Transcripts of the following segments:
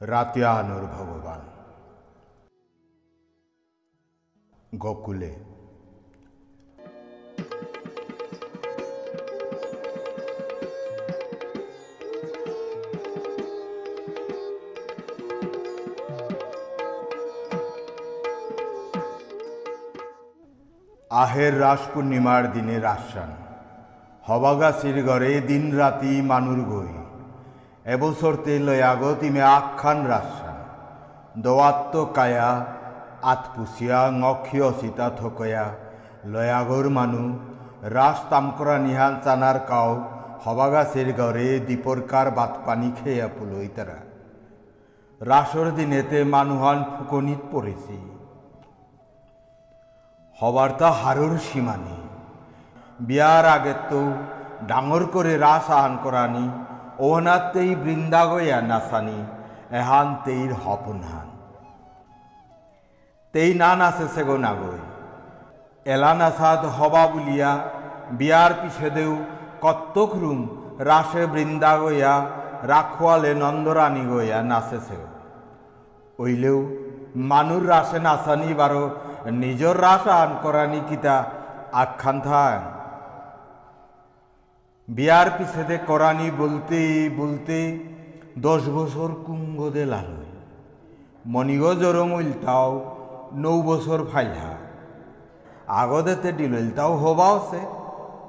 রাতিয়ানুর ভগবান। গোকুলে। আহের রাস পূর্ণিমার দিনে রাসান হবাগাছির ঘরে দিন রাতি মানুর গই। এবছর তে লয়াগত ইমে আখ্যান রাসান দোয়াত্ত কায়া আতপুসিয়া ngক্ষীয় সীতা থকয়া। লয়াগর মানু, রাস তামকরা নিহান চানার কাও হবাগাছের ঘরে দীপরকার বাত পানি খেয়া পুলই তারা রাসর দিনেতে মানুহান ফুকনিত পড়েছি হবার তা হারুর সীমানি। বিয়ার আগে তো ডাঙর করে রাস আহান করানি ওহনাতেই বৃন্দাগয়া নাসানি এহান তেইর হপনহান। তেই না নাচে সেগো এলা নাসাদ হবা বুলিয়া বিয়ার পিছে দেও কত্তক রুম রাসে বৃন্দা গইয়া রাখোয়ালে নন্দরানী গয়া নাচে সেগো ওইলেও মানুর রাসে নাচানি বারো, নিজর রাস আন করানি কিতা আখ্যান থান। বিয়ার পিছেতে করানি বলতে বলতে দশ বছর কুম্ভ দে লালই মণিগ জরম উল্টাও নৌ বছর ফাইলা। আগদেতে ডিলইলতাও হবাও সে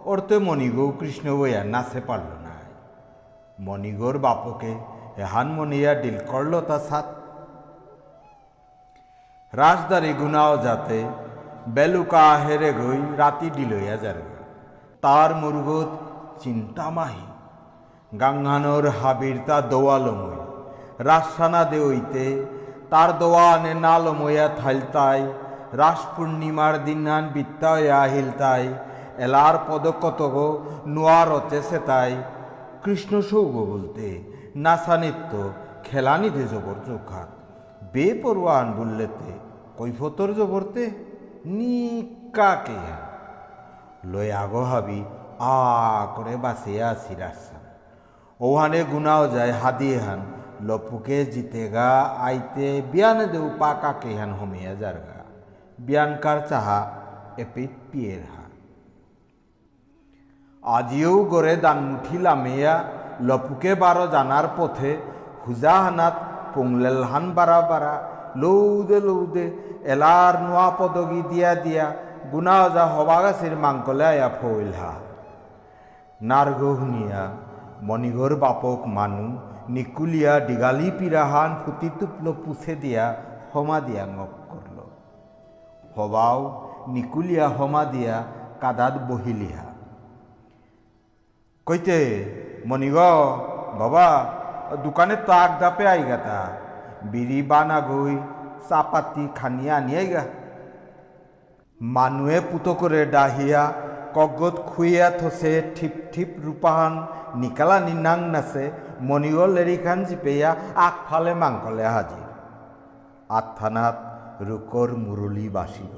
ওরতে মণিগৌ কৃষ্ণ বইয়া নাচে পারল না মণিগর বাপকে এহান মনিয়া ডিল করল তা সাত। রাজদারি গুনাও যাতে বেলুকা হেরে গই, রাতি ডিলইয়া যারগা তার মুরগত চিন্তা মাহি গাঙ্গানোর হাবির তা দোয়ালময়। রাসানা দেওইতে তার দোয়ানে নালময়া থাইলতাই। রাস পূর্ণিমার দিনান বিত্তায়া হিলতাই এলার পদকতগ নোয়ারতে সেতাই। কৃষ্ণ সৌগ বলতে নাসানিত্য খেলানিতে জবর চোখাত বেপরোয়ান বললেতে, কৈফতর জবরতে নিকাকে লয় আগো হাবি আ করে বাসিয়া আসি রাস্তান ওহানে গুনাও যায় হাদিয়ে হান লপুকে জিতে গা আইতে বিয়ান দেউ পাকাকে হান হমিয়া যারগা বিয়ানকার চাহা এপিট পিয়ের হা। আজিও গড়ে দানমুঠি লামেয়া, লপুকে বারো জানার পথে হুজাহানাত পুংলেল হান বারা বারা লৌদে লৌদে এলার নোয়া পদগি দিয়া দিয়া গুনাও যা হবাগাছির মাংকলে আয়া ফইলহা নারগহুনিয়া, মণিঘর বাপক মানু, নিকুলিয়া ডিগালি পিরাহান ফুটি তুপল পুছে দিয়া হমা দিয়া ngক করল হবাও নিকুলিয়া হমা দিয়া কাদাত বহিলিহা। কইতে মণিগ, বাবা, দোকানে তো আগ দাপে আই গাতা বিড়ি বানা গই চাপাতি খানিয়া আনিয়াই গা মানুহে পুতো করে ডাহিয়া কগত খুইয়া থসে ঠিপ ঠিপ রূপাহান, নিকালা নিনাং নাচে, মণিগল লেরিখান জিপেয়া, আগফালে মাংকলে হাজির আত্থানাত রুকর মুরলি বাসিব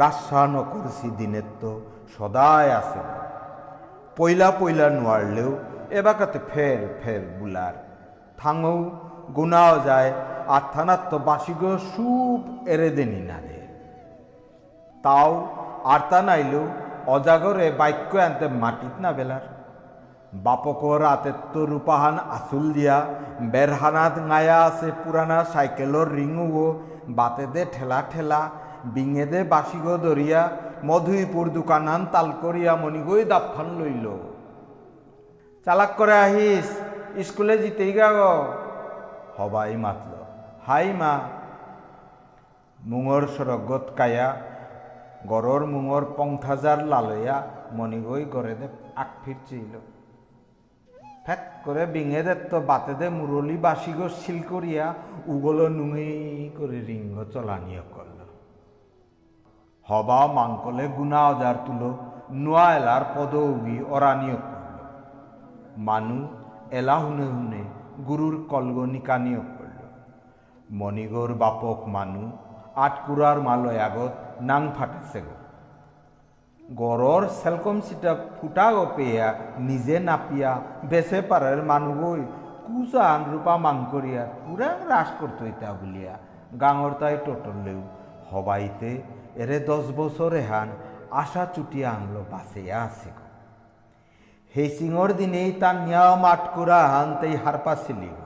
রাস্সা নকরছি দিনের তো সদায় আছে। পয়লা পয়লা নোয়ারলেও এবাকাতে ফের ফের বুলার থাঙও গুনাও যায় আত্থানাত তো বাসিগ সুপ এরে দেনি না তাও আর্তা নাইলেও অজাগরে বাক্য আনতে মাটিত না বেলার বাপকর রাতের রূপাহান আসুল দিয়া বেরহানাত গায়া আছে পুরানা সাইকেলর রিঙুও বাতেদে ঠেলা ঠেলা, বিঙেদে বাসিগ দরিয়া মধুইপুর দোকানান তাল করিয়া মণিগই দাফান লইল। চালাক করে আহিস স্কুলে জিতেই গা গো হবাই মাতল, হাই মা। মুঙর সরগত কায়া গড়র মুঙর পংথাজার লালয়া মণিগই গড়ে দে আক ফিরছিল ফ্যাক করে বিঙে দে তো বাতে দে মুরলি বাসিগ শিল করিয়া, উগলো নুঙি করে রিঙ্গ চলানিয় করল হবা মাংকলে গুনা অজার তুলো, নোয়া এলার পদৌগি অরানিয় করল মানু এলা হুনে হুনে গুরুর কলগ নিকানিয় করল মণিগর বাপক মানু আটকুরার মালয় আগত নাং ফাটেছে গো গড়র সেলকম সিটা ফুটা পেয়া নিজে নাপিয়া বেসে পারের মানুগই কুজান রূপা মাং করিয়া কুরাং রাস করতো ইতা বলিয়া গাঙর তাই টোটলেও হবাইতে এরে দশ বছর এহান আশা চুটিয়া আনলো বাসেয়া আছে। সেই দিনেই তার নিয়ম আটকুরা হানতেই হারপা ছিলি গো।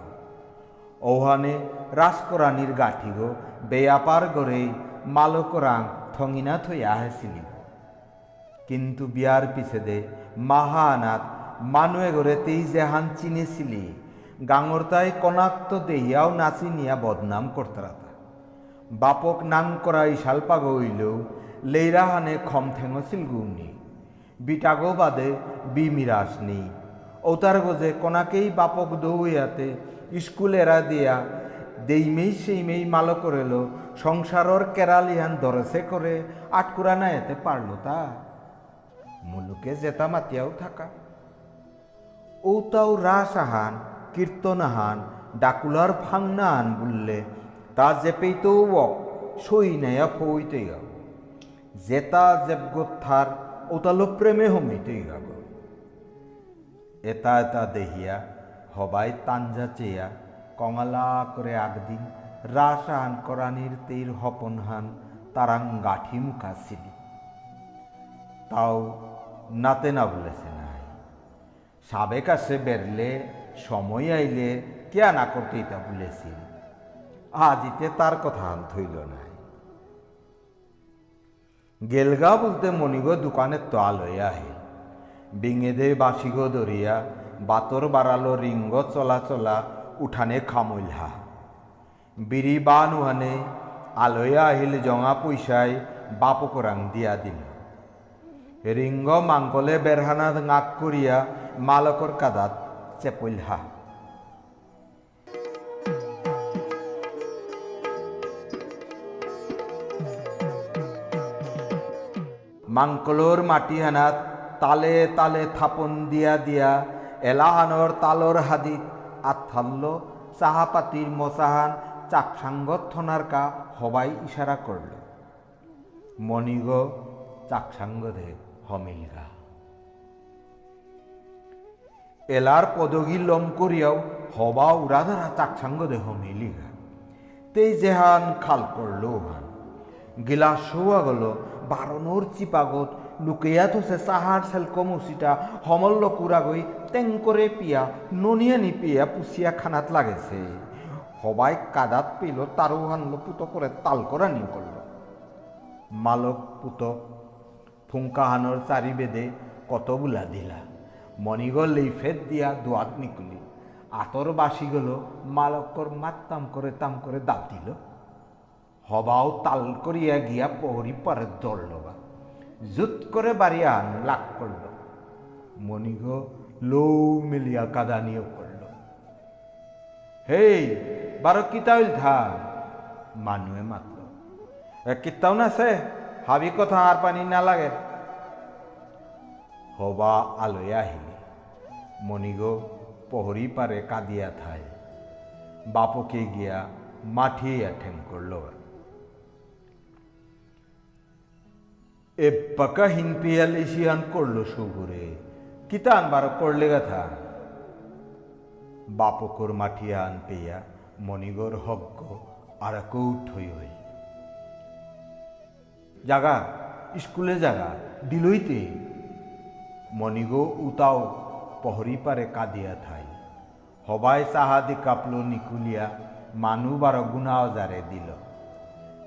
ওহানে রাসকরানির গাঠি গো, বেয়াপার গড়েই মালকরাং থঙিনা থইয়া হেছিলি কিন্তু বিয়ার পিছে দে মাহানাত মানুয়ে গড়ে তেই জেহান চিনেছিলি। গাঙর তাই কনাক্ত দেহিয়াও নাচি নিয়া বদনাম করতারাতা বাপক নাং করা ইশালপা গইলেও লেইরাহানে খম ঠেঙছিল গুনি বিটাগো বাদে বিমিরাস নেই। ওতার গজে কোনাকেই বাপক দৌয়াতে স্কুলেরা দিয়া দেইমেই সেইমেই মালো করেলো সংসারর কেরালিহান দরসে করে আটকুরা না এতে পারল তা। মুলুকে জেতা মাতিয়াও থাকা। ও তাও রাস আহান কীর্তন আহান ডাকুলার ফাংনা আন বললে, তা জেপেইতেও বক সই নেয়া ফইতেই গাব জেতা জেবগোত্থার ওতালো প্রেমে হমিতেই গাব এটা এটা দেহিয়া হবাই তাঞ্জা চেয়া কঙালা করে আগদিন রাস আহান করানির তেইর হপন হান তারাং গাঠি মুখা ছিলি তাও নাতে না বলেছে নাই। সাবেক কাছে বেরলে, সময় আইলে কেয়া না করতে এটা বলেছিল। আজিতে তার কথা থইল নাই। গেলগা বলতে মনিগো দোকানের তো আলোয় আহিল। বিঙেদে বাসিগো দরিয়া বাতর বাড়ালো রিঙ্গ চলা চলা উঠানে খামইলহা বিড়ি বা নুহানে আলোয়া আহিল জঙা পয়সায় বাপকরাং দিয়া দিল রিঙ্গ মাংকলে বেরহানা নাক করিয়া মালকর কাদাত চেপইলহা মাংকলোর মাটিহানাত তালে তালে থাপন দিয়া দিয়া এলাহানর তালর হাদিত আত্থাল্ল চাহাপাতির মচাহান চাকসাঙ্গত থনার কা হবাই ইশারা করল। মণিগ চাকসাঙ্গদে হমিলগা এলার পদগী লম করিয়াও হবা উড়াধারা চাকসাঙ্গদে হমিলিগা তেই জেহান খাল করল হান গিলাস শোয়া গেল, বারণর চিপাগত লুকেয়া থসে চাহার সেলক মুচিটা সমল্ল কুড়াগৈ টেং করে পিয়া, ননিয়া নিপিয়া পুচিয়া খানাত লাগেছে। সবাই কাদাত পেল তারও হানলো, পুতো করে তাল করা নিয়ে করল মালক পুতক ফুংকাহানোর চারি বেদে কত বুলা দিলা? মণিগল এই ফেদ দিয়া দোয়াত নিকুলি। আতর বাসি গেল মালকর মাত্তাম করে তাম করে দাব দিল। হবাও তাল করিয়া গিয়া পহরি পারে দৌড়ল বা জুত করে বাড়িয়া লাগ করল মণিগ লৌ মিলিয়া কাদানিও করল। হেই, বারো কিতাইল থা মানুয়ে মাতল। কিতাও না সে হাবি কথা আর পানি না লাগে। হবা আলোয় আহিলি। মণিগ পহরি পারে কাদিয়া থায় বাপকে গিয়া মাঠিয়া ঠেং করল এ পাকা হিনপিয়াল এসিয়ান করল সুগুরে কিতান বারো করলে গাথা বাপকর আন পেয়া মণিগর হজ্ঞ আর কৌঠ হই। জাগা, স্কুলে জাগা দিলইতে মণিগো উতাও পহরি পারে কাঁদিয়া থাই। হবাই সাহাদি কাপলো নিকুলিয়া, মানু বারো গুনাও জারে দিল।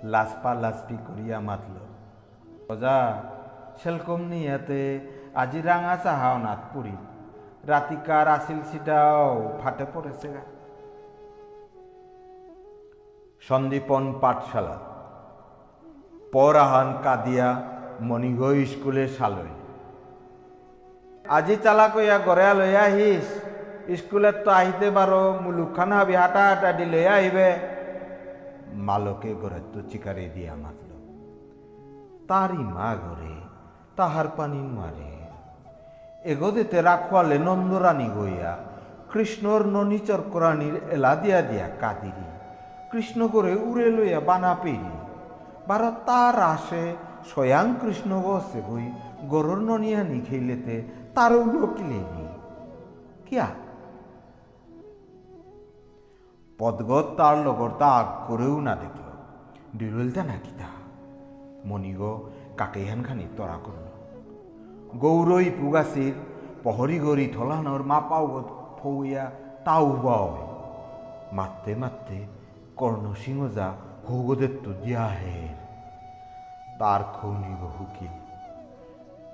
লাসপা লাসপি করিয়া মাতল। অজা, সেলকম নিয়াতে আজি রাঙা চাহাও রাতিকার আসিল সিটাও ফাটে পড়েছে গা। সন্দীপন পাঠশালা পরাহান কাদিয়া মণিগ স্কুলে সালই আজি চালা কইয়া গড়ে লইয়া আহিস স্কুলে তো আহিতে পারো মুলুকখান হাবি হাঁটা হাঁটা দি লইয়া আহিবে। মালকে ঘরে তো চিকারে দিয়া মাতল। তারই মা ঘরে তাহার পানি মারে এগোদেতে রাখোয়ালে নন্দরানী গইয়া কৃষ্ণর ননিচর কোরানির এলা দিয়া দিয়া কাদিরি। কৃষ্ণ করে উড়ে লইয়া বানা পেরি বারা তার আসে, স্বয়ং কৃষ্ণ বসে গই গরুর ননিয়া নি খেলেতে তারও লোকিলে নি কিয়া? পদগত তার লগর তা আগ করেও না দেখল। ডিরুলতা নাকি তা? মণিগ কাকেহান খানি তরা করল? গৌরই পুগাছির পহরি গড়ি থলানোর মা পাওগত ফৌয়া তাও বাওয় মারতে মারতে কর্ণ সিংহ যা হৌগদের তো দিয়া হের তার খৌনিগ হুকিল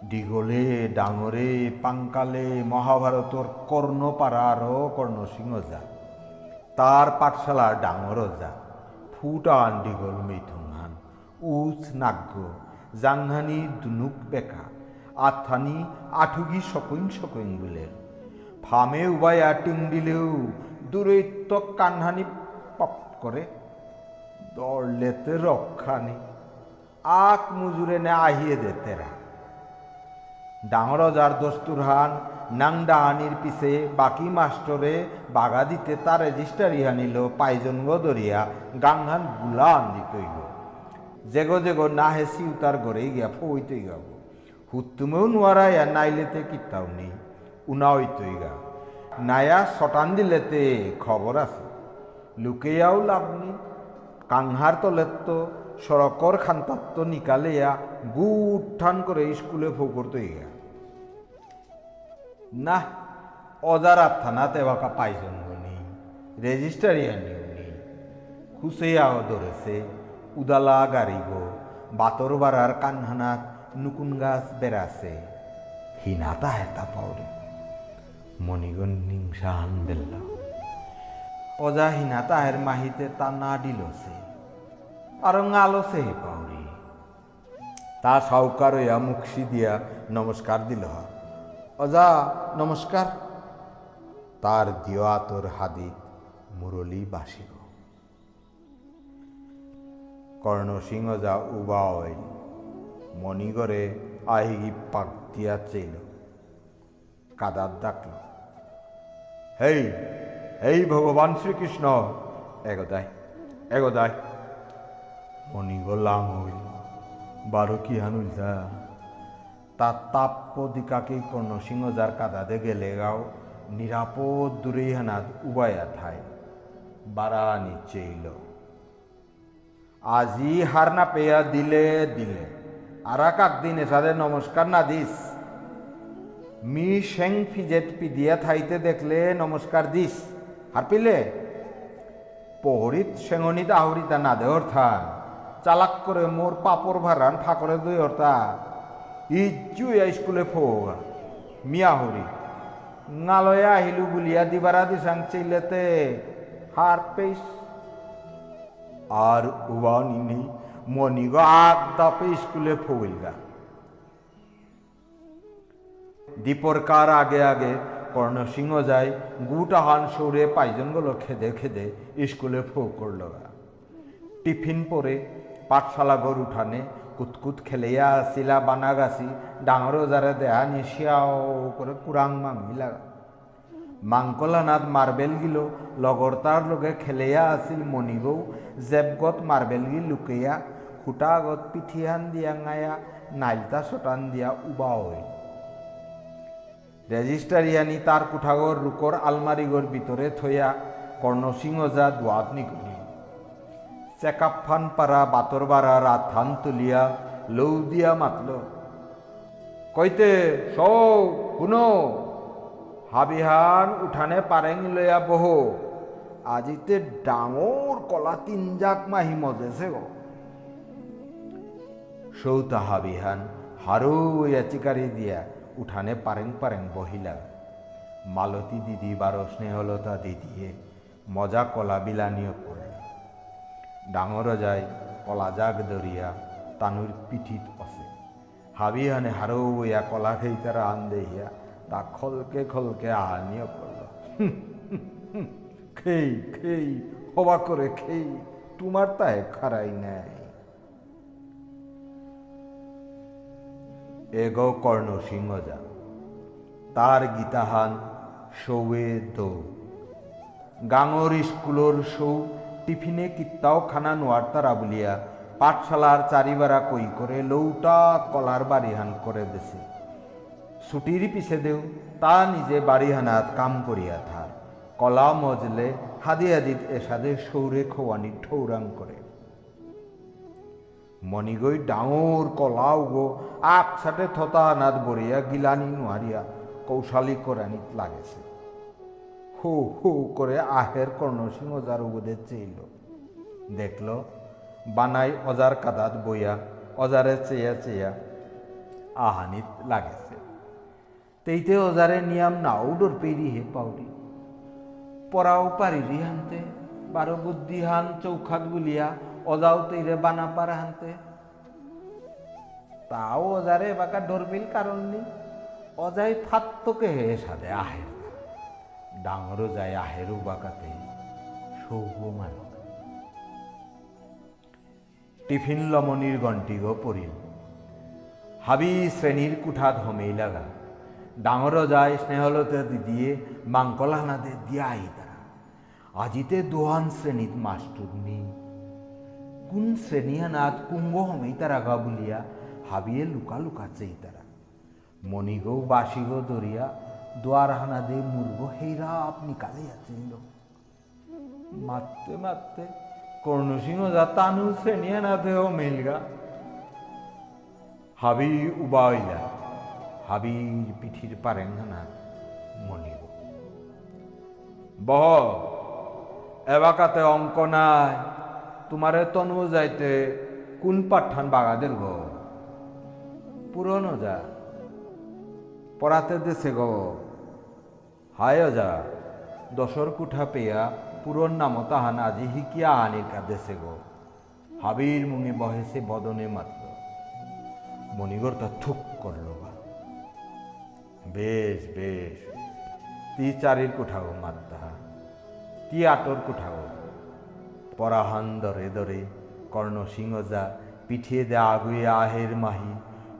দিগলে ডাঙরে পাঙ্কালে মহাভারতর কর্ণ সিংহ যা তার পাঠশালার ডাঙর যা ফুটান দিগল মিথুনহান উচ নাগ্য জাংহানি দুনুক বেকা। আথানি আঠুগি সকইং সকইং বলে। ফামে উবায়া টিং দিলেও দূরৈত্য কানহানি পপ করে। দৌড়লেতে রক্ষানি, আক মুজুরে নে আহিয়ে দে তেরা। ডাঙর যার দস্তুর হান নাংডাহানির পিছে বাকি মাস্টরে বাগা দিতে তার রেজিস্টার ইহা নিল পাইজন দরিয়া গাংহান বুলা আন্দি তৈগ যেগো যেগো না হেসি উতার ঘরে গিয়া ফইতই গাব। হুত্তুমেও নোয়ারা ইয়া নাইলেতে কিতাও নেই। উনাওই তৈগা নায়া শটান দিলেতে খবর আছে। লুকেয়াও লাভ নেই। কাংহার তলের তো সড়কর খান্তাত্ত নিকালেয়া গু উত্থান করে স্কুলে ফোকর তৈগা। না অজারাত থানাতে বাকা পাইজন নেই। রেজিস্টারি আনিও নেই। খুসেয়াও ধরেছে উদালা গাড়ি গো। বাতর বাড়ার কানহানাত নুকুন গাছ বেড়াছে। হিনাতা হেতা পাউরে মণিগণ নিংসা হান বেল্লা অজা হিনা তাহের মাহিতে তা না দিলছে আর আলোছে হে পাউরি। তা সাউকার হইয়া মুখি দিয়া নমস্কার দিল অজা, নমস্কার। তার দিওয়া তোর হাদিত মুরলি বাসিব। কর্ণ সিংহ যা উবা হইল মণিগরে আহিগি পাক দিয়া চেইল কাদার ডাকল। হেই হেই ভগবান শ্রীকৃষ্ণ এগোদায় এগোদায় মণিগ লাং হইল, বারো কি হানুল যা। তার তাপ্য দিকাকেই কর্ণ সিংহ যার কাদাদে গেলে গাও, নিরাপদ দূরেই হানাত উবায়া থায় বারা নিচে আজি হার না পেয়া দিলে দিলে। আর এক দিন এসাদে নমস্কার না দিস। মি সেং ফিজেট পিদিয়া থাইতে দেখলে নমস্কার দিস। আর পিলে পহরিত সেঙনিত আহরিতা না দে অর্থাৎ চালাক করে মোর পাপড় ভারান ফাকরে দুই অর্থাৎ ইজ্জু স্কুলে ফোগা মিয়া হরি নালয়া আহিলু বুলিয়া দিবারা দিসাং চিলেতে হার পেস আর উবানি মনিগ আগ দাপে স্কুলে ফোগিলগা দীপর কার আগে আগে কর্ণসিংহ যায় গুটাহান সৌরে পাইজনগুলো খেদে খেদে স্কুলে ফো করল টিফিন পরে পাঠশালা ঘর উঠানে কুতকুত খেলেয়া আসিলা বানাগাছি ডাঙর যারে দেহা নিশিয়াও করে কুরাং মামিলা মাংকলানাথ মার্বেল গিলো লগর তার লগে খেলেয়া আছিল মণিবৌ জেবগত মার্বেল গি লুকেয়া খুটাগত পিঠিহান দিয়া গায়া নাইলতা শটান দিয়া উবা হই রেজিস্টারিয়ানি তার কুঠাগর রুকর আলমারিগর ভিতরে থইয়া কর্ণসিংহ যা দোয়াত নিকলি চেকাপ ফান পারা বাতর বাড়া রাত থান তুলিয়া লৌ দিয়া মাতল। কইতে সৌ শুনো। হাবিহান উঠানে পারেং লইয়া বহো। আজিতে ডাঙর কলা তিন জাক মাহি মজেছে গো। সৌতা হাবিহান হারো চিকারি দিয়া উঠানে পারেং পারেং বহিলা। মালতী দিদি বারো স্নেহলতা দিদিয়ে মজা কলা বিলানিও করে। ডাঙর যায় কলা জাগ দরিয়া তানুর পিঠিত আছে হাবিহানে হারো ইয়া কলা খেই তারা আন দেহিয়া তা খলকে খলকে আহানিও করল খেই খেই হবা করে খেই তোমার তাই খারাই নাই। এগো কর্ণ সিংহ যা তার গীতাহান সৌয়ে দৌ। গাঙর স্কুলর সৌ টিফিনে কিত্তাও খানা নোয়ার তারা বলিয়া পাঠশালার চারিবারা কই করে লৌটা কলার বাড়িহান করে দেছে ছুটির পিছে দেও তা নিজে বাড়িহানাত কাম করিয়া থার কলা মজলে হাদি হাদিত এসাদে সৌরে খোয়ানি ঠৌরাং করে মণিগৈ ডাঙৰ কলাও গো আকসাটে থতা নাদ বরিয়া গিলানি নোয়ারিয়া কৌশালী করানিত লাগেছে। হু হু করে আহের কর্ণসিংহ যার উবদে চেইল। দেখল, বানাই অজার কাদাত বইয়া, অজারে চেয়া চেয়া আহানিত লাগেছে। তেইতে অজারে নিয়াম নাও ডোর পেরি হে পাউরি। পরাও পারিরি হানতে, বারো বুদ্ধি হান চৌখাত বুলিয়া, অজাও তৈরে বানা পারা হানতে। তাও অজারে বাকা ডরবিল কারণ নেই। অজাই ফাত্তকে হে সাদে আহের ডাঙরও যায় আহেরও বাকাতে সৌভ মানব টিফিন লমনির গণ্টি গো পড়িল হাবি শ্রেণির কুঠাত হমেই লাগা। ডাঙরও যায় স্নেহলতে দিদিয়ে মাংকলাহানাতে দিয়া তারা। আজিতে দোহান শ্রেণীত মাস্টুর নেই। কোন শ্রেণীহানাত কুম্ভ হমেই তারা গা বুলিয়া হাবিয়ে লুকা লুকাচেই তারা মণিগৌ, বাসিগো, দরিয়া দোয়ার হানা দে মুরগ হেইরা আপনি কালে আছিল মারতে মারতে, কর্ণসিংহ যা তানু শ্রেণীহানা দেহ মেলগা। হাবি উবাইলা হাবির পিঠির পারেঙ্গানা মনিব বহ, এবাকাতে অঙ্ক নাই, তোমারে তনু যাইতে কোন পাঠান বাগাদের গো? পুরনো যা পড়াতে দেশে গো। হায় যা, দশর কুঠা পেয়া পুরন নাম তাহান আজি হিকিয়া আনির কা দেশে গো। হাবির মুঙে বহেছে বদনে মাত্র। মণিগর তা থুক করল বা। বেশ বেশ, তি চারির কোঠাও মাত্তা তি আটর কোঠাও পরাহান দরে দরে কর্ণ সিংহ যা পিঠিয়ে দে আগুয়ে আহের মাহি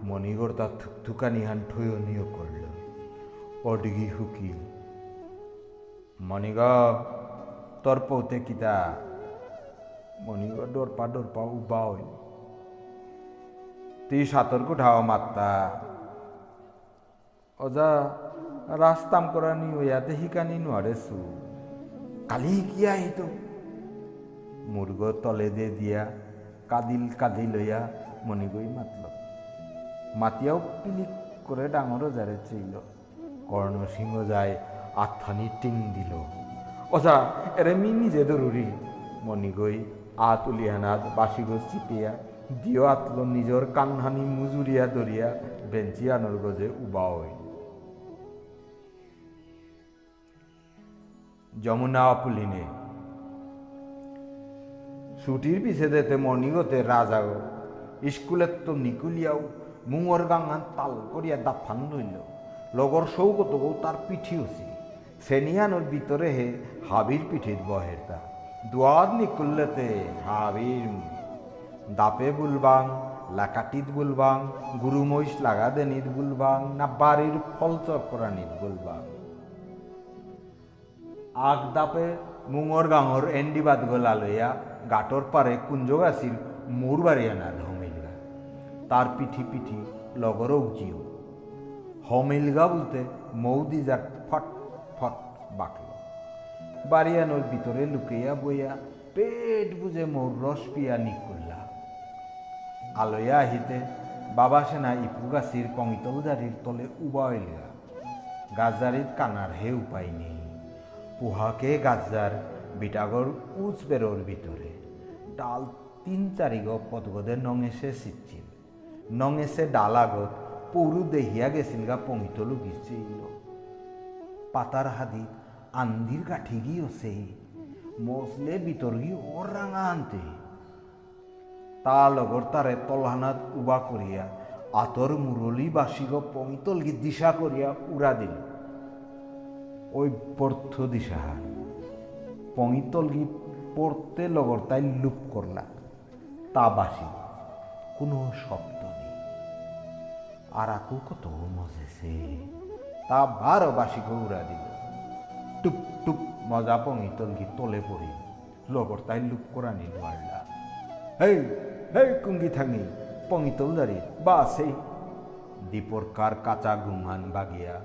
মণিগর তা থুকথুকানি হান ঠয়নীয় করল। অডিগি হুকিল মণিগ তোর পৌতে কিতা মণিগ ডরপা ডরপা উবা হইল তুই সাতর কোঠাও মাত্তা? অজা রাস্তাম করা নি ওয়াতে হিকানি নোয়ারেছু কালি হিকিয়া আহিতো মুর্গ তলে দে দিয়া, কাদিল কাদি লইয়া মণিগৈ মাতল। মাতিয়াও পিলিক করে ডাঙর যারে চিল কর্ণ সিংহ যায় আথানি টিং দিল। ওজা এরে মি নিজে দরুরি মণিগৈ আত উলিয়ানাত বাসিগো চিপিয়া। দিও আতলো নিজর কানহানি মুজুরিয়া দরিয়া বেঞ্চি আনর গজে উবা হইল যমুনা অপুলিনে। ছুটির পিছে দেতে মর্নিগতে রাজাও স্কুলের তো নিকুলিয়াও। মুঙর গাঙান তাল করিয়া দাফান রইল লগর সৌগতগৌ তার পিঠি উচি। শ্রেণিয়ানোর ভিতরে হে হাবির পিঠিত বহের তা দুয়াদ নিকুল্লেতে হাবির দাপে বুলবাং, লাকাটিত বুলবাং গুরু মহিষ লাগা দেনিত বুলবাং, না বাড়ির ফল চক্রানিত বুলবাং। আগ দাপে মুঙর গাঙর এন্ডিবাদ গলা লইয়া গাটর পারে কুঞ্জগাছির মোর বাড়িয়ানা ধমিলগা তার পিঠি পিঠি লগর জিও। হমিলগা বলতে মৌদি যাক ফট ফট বাকল। বাড়িয়ানোর ভিতরে লুকিয়া বইয়া পেট বুঝে মৌর রস পিয়া নিকুল্লা। আলয়া আহিতে বাবা সেনা ইপু গাছির কঙিতলজারির তলে উবাইলগা গাজারিত কানার হে উপায় নেই। পুহাকে গাজার বিটাগর উচ বেরোর ভিতরে ডাল তিন চারিগ পদগদে নঙেসে সিচ্ছিল নঙেসে ডালাগত পৌরু দেহিয়া গেছিল গা পঙিত লুকিছিল পাতার হাদি আন্দির কাঠি গিয়েছে মসলে ভিতর গি ওর রাঙা আনতে তা লগর তারে তলহানাত উবা করিয়া আতর মুরলি বাসিগ পঙিতল গি দিশা করিয়া উড়া দিল ওই পর্থ দিশাহার পঙিতলগি পড়তে লগর তাই লুপ করলা তা বাসি কোনো শব্দ নেই আর আকু কত মজেছে তা বারো বাসি গৌরা দিল। টুপ টুপ মজা পঙিতলগি তলে পড়ি। লগর তাই লুপ করা নিল মারলা হেই হেই কুঙ্গি থাঙ্গি পঙিতল দাঁড়ি বা সেই দীপর কার কাঁচা গুমান বাগিয়া,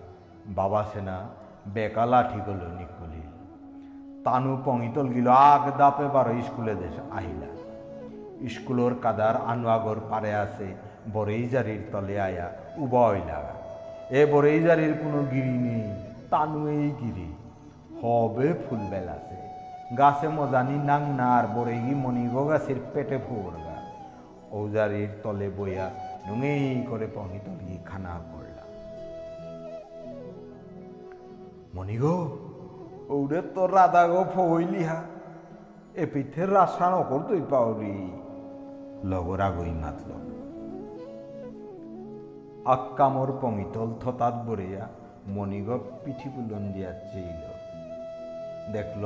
বাবা সেনা বেকা লাঠি গল নিকলিল। তানু পঙিতল গিল আগ দাপে বারো স্কুলে দেশ আহিলা। স্কুলের কাদার আনোয়াগর পারে আছে বরেইজারির তলে আয়া উবয় লাগা। এ বরেইজারির কোনো গিরি নেই তানু এই গিরি। হবে ফুল বেলাছে গাছে মজানি নাং নার বরেগি মণিগো গাছের পেটে ফুরগা ঔজারির তলে বইয়া নুঙেই করে পঙিতল গি খানা করলা। মণিগো ওরে তো রাধা গো ফইলিহা এ পিঠের রাস্তা নকর তুই পাওরি লগরা গই মাতল আক্কামর পঙিতল থতাত বরিয়া মণিগপ পিঠি বুলন দিয়া চেইল দেখল,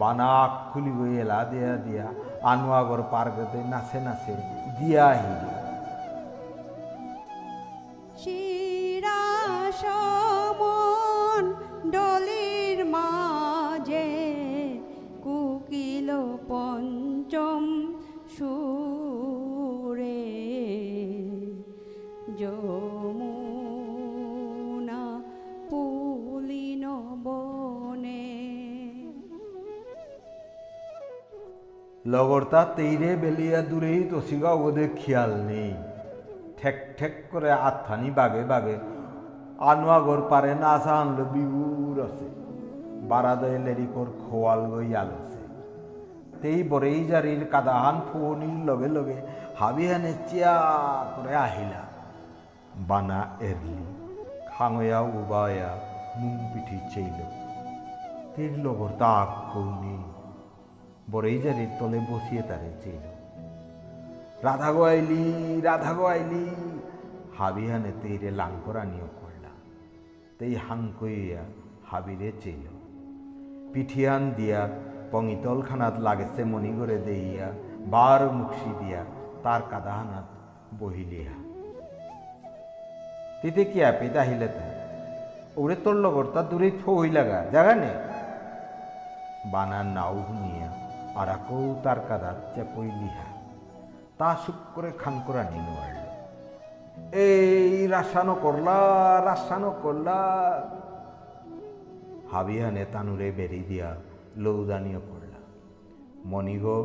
বানা আখ খুলি গই এলা দিয়া দিয়া আনুয়াগর পার্গতে নাচে নাচে দিয়া আহিল লগরতা তেইরে বেলিয়া দূরেই তসিগা ওদের খেয়াল নেই। ঠেক ঠেক করে আত্মানি বাগে বাগে। আনোয়াগর পারে নাচা আনলো বিগুর আছে। বারাদয় লেরিকর খোয়াল গই আলছে তেই বরেই জারির কাদাহান ফুনির লগে লগে হাবি হাবিহানে চিয়া করে আহিলা। বানা এরলি খাঙয়া উবায়া, মুং পিঠি চেইল। তীর লগর তাক কৌনি বরেইজারির তলে বসিয়ে তারে চেইল রাধা গো আইলি রাধা গো আইলি হাবিহানে তেইরে লাঙ্করা নিয়োগ করলা। তেই হাং কইয়া হাবিরে চেইল পিঠিয়ান দিয়া পঙিতল খানাত লাগেছে মণিগরে দেইয়া, বার মুখি দিয়া তার কাদাহানাত বহিলিয়া। তিতে কি আপি তাহিলে তা? ওরে তোর লগর তা দূরে থই লাগা জাগা নে বানার নাও শুনিয়া কাদার চেপই লিহা। তা সুখ করে খান করা নিনু আড়ল এই রাসানো করলা রাসানো করলা। হাবিয়ানে তানুরে বেরি দিয়া লৌদানিও করলা। মণিগো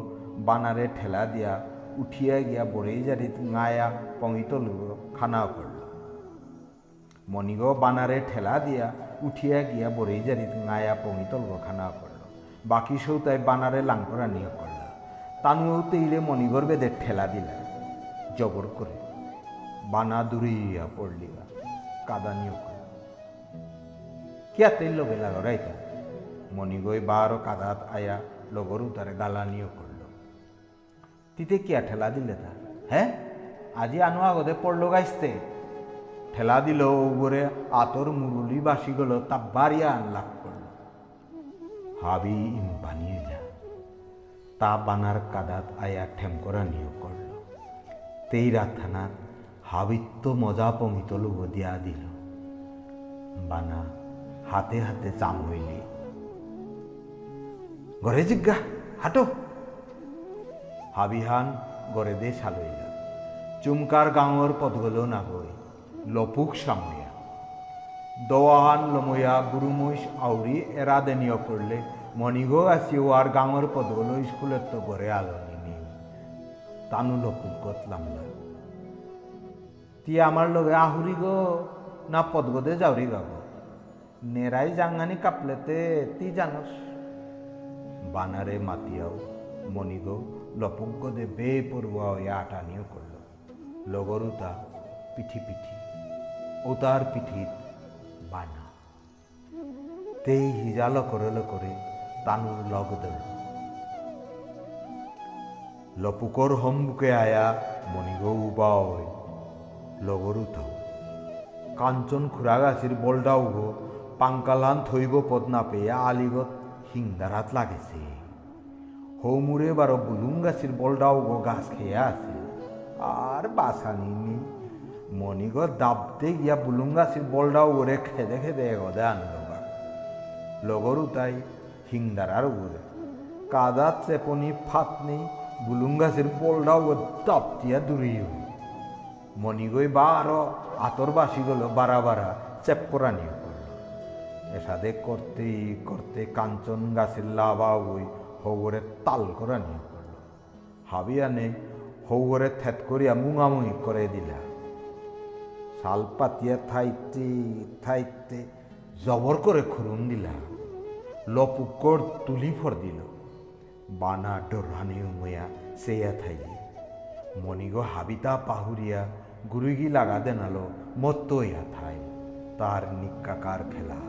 বানারে ঠেলা দিয়া উঠিয়া গিয়া বরেই জারিত গায়া পঙিতল খানাও করল। মণিগো বানারে ঠেলা দিয়া উঠিয়া গিয়া বরেই জারিত গায়া পঙিতল খানাও করল বাকি সৌতায় বানারে লাঙ্করা নিয়োগ করলা। তানুও তেইলে মণিগর বেদের ঠেলা দিলা। জবর করে বানা দূরিয়া পড়লিগা কাদা নিয়োগ করল কিয়া তেল লগে লাগো রাইতা মণিগই বারো কাদাত আয়া লগরু তারে গালা নিয়োগ করল। তিতে কিয়া ঠেলা দিলে তা? হ্যাঁ আজি আনো আগতে পড়ল গাইতে ঠেলা দিল ওগরে আতর মুরুলি বাসি গেল তা বাড়িয়া আনলাক করল হাবি ইম বানিয়ে যা। তা বানার কাদাত আয়া ঠেম করা নিয়োগ করল তেইরা থানার হাবিত্য মজা পমিত লোক দিয়া দিল। বানা হাতে হাতে চাম হইলি ঘরে জিজ্ঞা, হাঁটো। হাবিহান গড়ে দে সালইলা চুমকার গাঁৱৰ পদগলো নাগৈ, লপুক সাময়া দোৱাহান লময়া গুৰুমৈশ আউৰি এৰা দেনিয় কৰিলে মণিগো আছি আর গাঁৱৰ পদগলো স্কুলত তো গড়ে আলনি নেই। তানু লপুকত লামলা তি আমার লগে আহুরি গো, না পদগদে যাওরি গাব নেরাই জাঙ্গানি কাপলেতে তি জানস। বানারে মাতিয়াও মণিগো লপুঙ্গদে বে পড়ুয়া হয়ে আটানিও করল। লগরুতা পিঠি পিঠি ও তার পিঠিত বানা। তেই হিজালো করল করে তানুর দল লপুকর হম্বুকে আয়া মণিগো উবায় লগরুতাও কাঞ্চন খুরাগাছির বলডাও গো পাঙ্কালান থইব পদ না পেয়ে আলিগত হিংদারাত লাগেছে। হৌমুরে বারো বুলুং গাছের বলডাও গো গাছ খেয়ে আছে আর বাসানি নি, মণিগ দাবতে গিয়া বুলুং গাছের বলডাও ওরে খেদে খেদে এগদে আনলগা লগরু তাই চেপনি ফাত নেই বুলুং গাছের বলডাও ও দাবতিয়া দূরিয়ে মণিগই বারা বারা চেপ করা নিয়ে করল এসাদে করতে করতে কাঞ্চন গাছের লাভা বই হৌরে তাল করা নিয়ে পড়ল হাবিয়ানে হৌরে থেত করিয়া মুঙামুঙি করে দিলা। শাল পাতিয়া থাইতে থাইতে জবর করে খুরুন দিলা। লপুকর তুলি ফর দিল। বানা ডরানি উময়া সেয়া থাইলি মনিগো হাবিতা পাহুরিয়া গুরুগি লাগা দেনালো মত্তো ইয়া থাই। তার নিক্কাকার খেলা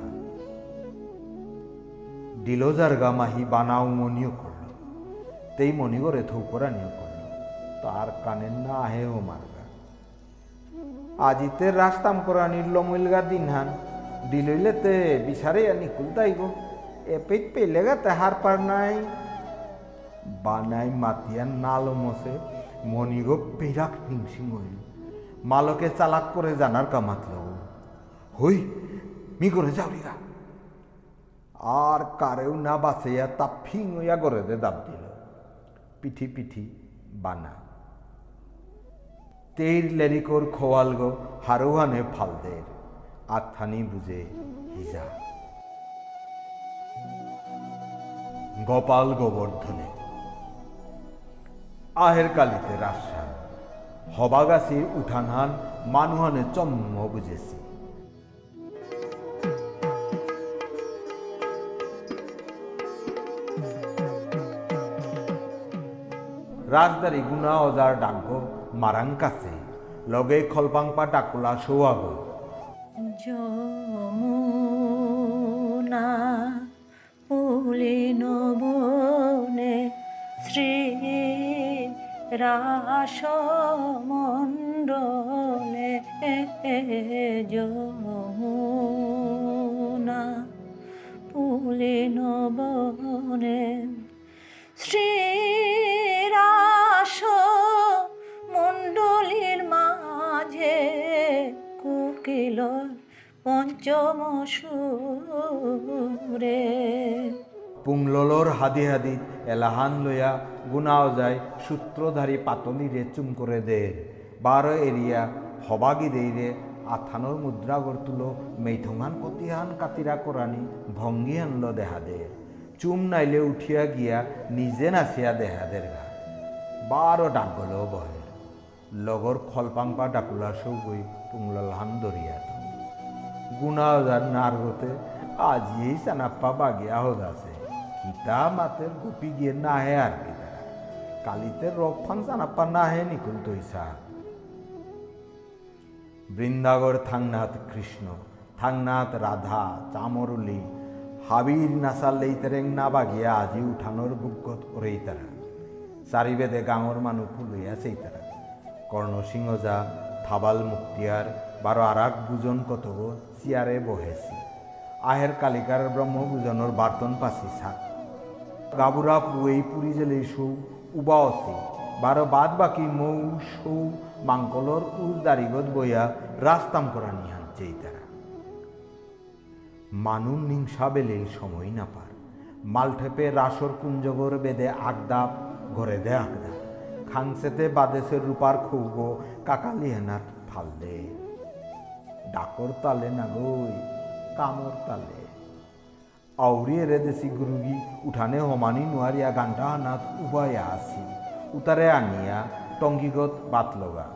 ডিলোজার গা মাহি বানাও মনিও করল তেই মনিগরে থৌকরা নিয়ে করল তার কানে না আহে ও মারগা আজিতে রাস্তাম করা নির্ল মইলগা দিনহান। ডিলইলে তে বিচারে আনি কুলতাই এপিক পেলেগা তেহার পার নাই। বানাই মাতিয়া নালো মসে মনিগো পেরাক হিংসিং হইল মালকে চালাক করে জানার কামাতল হই, মি করে যাওরিগা আর কারেও না বাঁচাইয়া তা ফিং হইয়া করে দে দাব দিল। পিঠি পিঠি বানা। তেইর লেরিকোর খোয়াল গো হারোহানে ফালদের আথানি বুঝে হিজা। গোপাল গোবর্ধনে। আহের কালিতে রাসান হবাগাছির উঠানহান মানুহানে চম্ম বুঝেছি। রাজদারি গুনা অজার ডাকব মারাং কাছে। লগে খলপাংপা ডাকুলা শোয়াব শ্রী রাসমণ্ডলে যমুনা পুলিন বনে শ্রীরাস মণ্ডলীর মাঝে কুকিল পঞ্চম সুরে পুংললর হাদি হাদি, এলাহান লইয়া গুনাও যায়, সূত্রধারী পাতলিরে চুম করে দে। বারো এরিয়া হবাগি দেইরে আথানোর মুদ্রা গড়তুল মেইথঙান কতিহান কাতিরা করানি ভঙ্গি আনল দেহা দে। চুম নাইলে উঠিয়া গিয়া নিজে নাচিয়া দেহা দের গা। বারো ডাক গলেও বহে। লগর খলপাংপা ডাকুলা সৌগই পুংললহান দরিয়া গুনাও যার নারগতে আজিয়েই চানাপ্পা বাগিয়া হদ আছে কিতা নাহে আর কি তারা কালিতে রক ফান চানাপ্পা নাহে নিকুল তৈসা বৃন্দাগর থাংনাথ কৃষ্ণ, থাংনাথ রাধা, চামরুলি, হাবির নাচালেই তেরেং না বাগিয়া আজি উঠানোর বুকত ওরেই তারা। চারিবেদে গাঁৱৰ মানুহ ফুলইয়া সেই তারা। কর্ণসিংহ যা, থাবাল মুক্তিয়ার, বারো আরাক বুজন কতব চেয়ারে বহেছি। আহের কালিকার ব্রহ্ম বুজনের বার্তন পাছি সাত গাবুরা পুয়েই পুরি জেলে সৌ উবা অসি বারো বাদ বাকি মৌ সৌ মাংকলর উজ দারিগত বইয়া রাস্তাম করা নিহান যেই তারা। মানুন নিংসা বেলে সময় না পার। মালঠেপে রাসর কুঞ্জগর বেদে আগদাপ ঘরে দে আগদা খাংসেতে বাদেশের রূপার খুব কাকালিয়ানাত ফাল দে ডাকর তালে না গই, কামর তালে। আউরিয়ে দেশি গুরুগি উঠানে হমানি নোয়ারিয়া গান্ডা হানাত উবায়া আসি। উতারে আনিয়া টঙ্গিগত বাত লগা।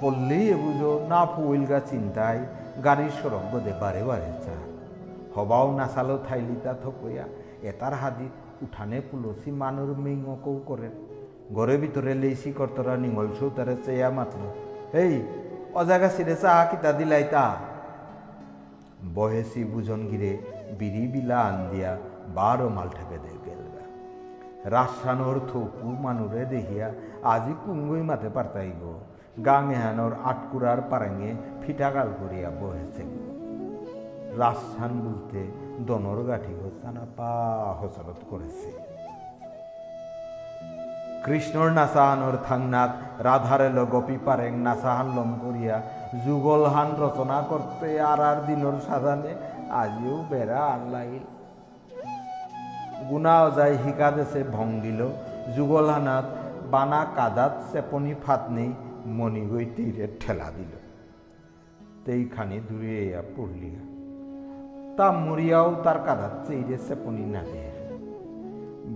পল্লেই এবুজো না ফুইলগা চিন্তায় গাড়ির সরঙ্গ দে বারে বারে চা। হবাও নাচালো থাইলিতা থকইয়া এটার হাদিত উঠানে পুলসি মানুর মেঙকও করে ঘরের ভিতরে লেইসি কর্তরা নিঙল সৌতারে চেয়া মাতল এই অজাগা সিরে চাহা কিতা দিলাইতা বহেসি বুজন গিরে বিড়ি বিলা আন দিয়া বারো মাল ঠেপে দে গেলগা রাসানোর থপু মানুরে দেহিয়া আজি কুঙ্গুই মাতে পারতাই গো গাং এহানোর আটকুরার পারেঙে ফিটাগাল করিয়া বহেছে গো রাসান বলতে দনর গাঠি গোসানা পা হসরত করেছে। কৃষ্ণর নাচাহানোর থাংনাথ রাধার এলো গোপী পারেং নাচাহান লম করিয়া যুগলহান রচনা করতে আর আর দিনর সাজানে আজিও বেড়া আর লাগিল গুণাও যায় শিকা দেশে ভং দিল যুগলহানাত বানা কাদাত চেপনি ফাট নেই মণিগৈ তীরে ঠেলা দিল। তেইখানি দূরে এয়া পড়লিয়া তা মরিয়াও তার কাদাচ্ছে ইরে সেপনি না দেয়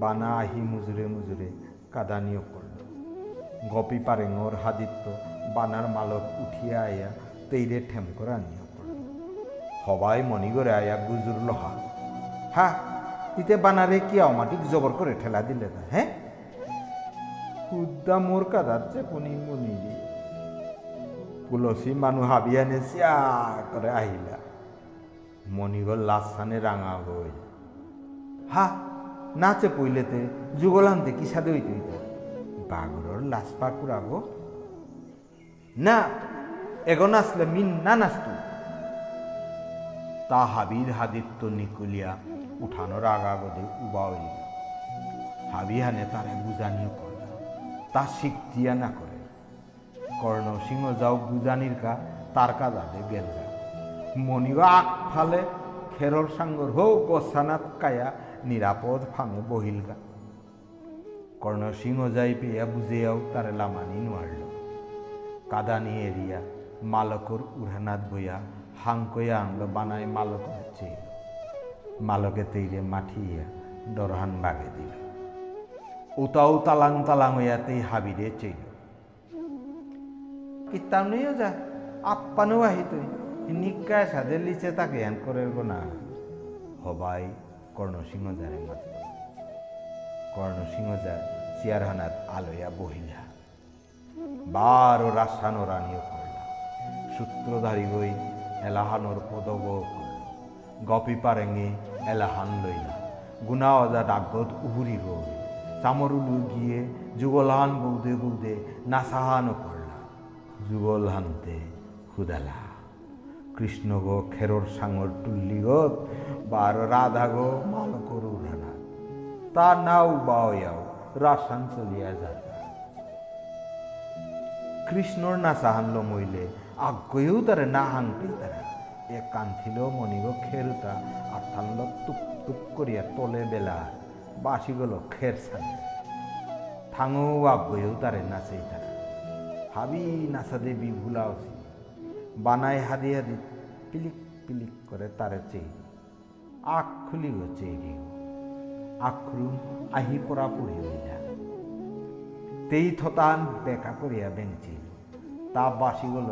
বানা আহি মুজুরে মুজুরে কাদানিও করল গপি পারেঙর হাদিত্য বানার মালক উঠিয়া আয়া তেইরে ঠেম করে আনিও মনি করে আয়া গুজুর লহা। হ্যাঁ তিতে বানারে কি অমাটিক জবর করে ঠেলা দিলে না হ্যাঁ খুদ্দা মোর কাদাচ্ছে পনি মনি তুলসী মানুহ হাবিয়ানে চিয়া করে আহিলা। মণিগর লাসানে রাঙা হই। হা, নাচে পইলেতে যুগলান্তে কি সাদে হইতে হইতা? বাগরর লাশ পাকুর আগো না, এগো নাচলে মিন না নাচতু। তা হাবির হাদিত্য নিকুলিয়া উঠানোর আগাগদে উবা হইল হাবি হানে তারে বুঝানিও করল তা শিখতিয়া না করে। কর্ণ সিংহ যাও বুজানির কা তার কাজাদে গেল মনিও আগ ফালে খেরর সাঙ্গর হোক গোসানাত কায়া, নিরাপদ ফামে বহিলগা কর্ণ সিংহ যাই পেয়া বুঝেয়াও তারে লামানি নোয়ারল। কাদানি এরিয়া, মালকর উড়ানাত বইয়া হাঙ্কয়া আনলো বানায় মালক হচ্ছে মালকে তৈরে মাঠিয়া দরহান বাগে দিল। ওটাও তালাং তালাং হইয়াতেই হাবিরে চেইল। কিতাম নিয়ে যা, আপ্পানো আহি তুই। নিকায় সাদে লিচে তাকে হ্যান করে না হবাই কর্ণসিংহ যারে মাত। কর্ণসিংহ যা চেয়ারহানাত আলয়া বহিলা। বারো রাসানো রানিও করলা সূত্রধারী হই এলাহানোর পদব গপি পারেঙে এলাহান লইলা। গুনা অজা ডাকত উহুরি গই চামরুলু গিয়ে যুগলহান বৌদে বৌদে নাসাহানো করলা যুগল হানতে হুদালা কৃষ্ণ গো খেরোর সাঙর টুল্লি গো বার রাধা গো মালকর উড়ানা তা নাও বাওয়াও রাসান চলিয়া যায় কৃষ্ণর না সাহানল মইলে আগ্রহেও তারে না হাংতেই তারা এ কান্থিল মনিগ খেরুতা, আর থানল টুপ টুপ করিয়া তলে বেলা বাসি গেল খের সানে। থাঙও আগ্রহেও তারে নাচেই তারা হাবি নাচা দেবী ভুলাওছি বানায় হাদি হাদি পিলিক পিলিক করে তারে চেই। আখ খুলি গো চেয়ে আখরুম আহি পরা পড়ি হইলা তেই থতান বেকা করিয়া বেঞ্চিল তা বাসিগুল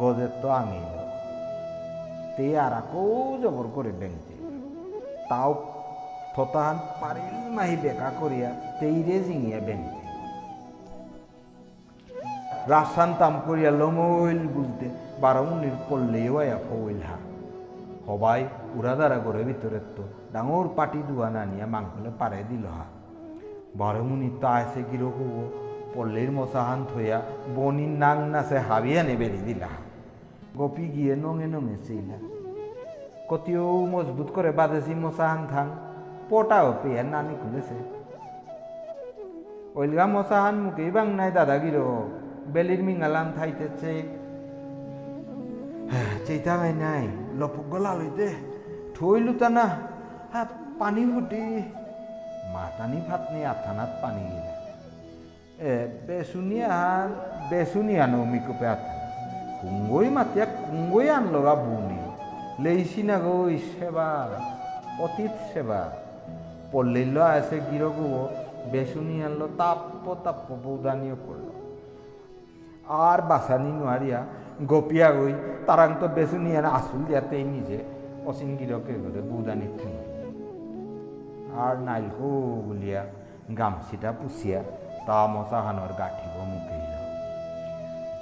গজের তো আঙিল। তে আর আকো জবর করে বেঞ্চিল তাও থতান পারিল মাহি বেকা করিয়া, তেইরে জিঙিয়া বেঞ্চিল রাসান তাম করিয়া লমইল বুঝতে বারমুনির পল্লেও আয়া ফইল হা। সবাই উড়াদারা করে ভিতরের তো ডাঙর পাটি দুয়া নানিয়া মাংসলে পারে দিল হা। বারমুনি তা এসে কীরকম পল্লীর মশাহান থইয়া বনির নাং নাচে হাবিয়ানে বেরি দিলা। গপি গিয়ে নঙে নঙে চেইলা কতিও মজবুত করে বাদেছি মশাহান থাং, পটাও পেয়ে নানি খুলেছে। ওইলগা মশাহান মুখেই বাং নাই দাদাগির বেলির মিঙালাম থাইতেছে চেইতা নাই, লপক গলা লইতে থইলু তা না হ্যাঁ পানি ফুটি। মাতানি ফাতনি আথানাত পানি গিলা। নো মিকুপে আথানা কুঙ্গই মাতিয়া কুঙ্গই আনলগা বুনি। লেইছি না গই সেবা অতীত সেবা। পল্লিল আছে গিরগু বেসুনি আনলো তাপ্প তাপ্প বৌদানিও করল আর বাসানি নোয়ারিয়া গপিয়া গই তারাং তো বেসুনি আনা আসুল দিয়াতেই নিজে অসিন গিরকে করে বৌদানির ঠেঙে। আর নাইলকো বলিয়া গামছিটা পুষিয়া তা মশাহানোর গাঠিব মুখে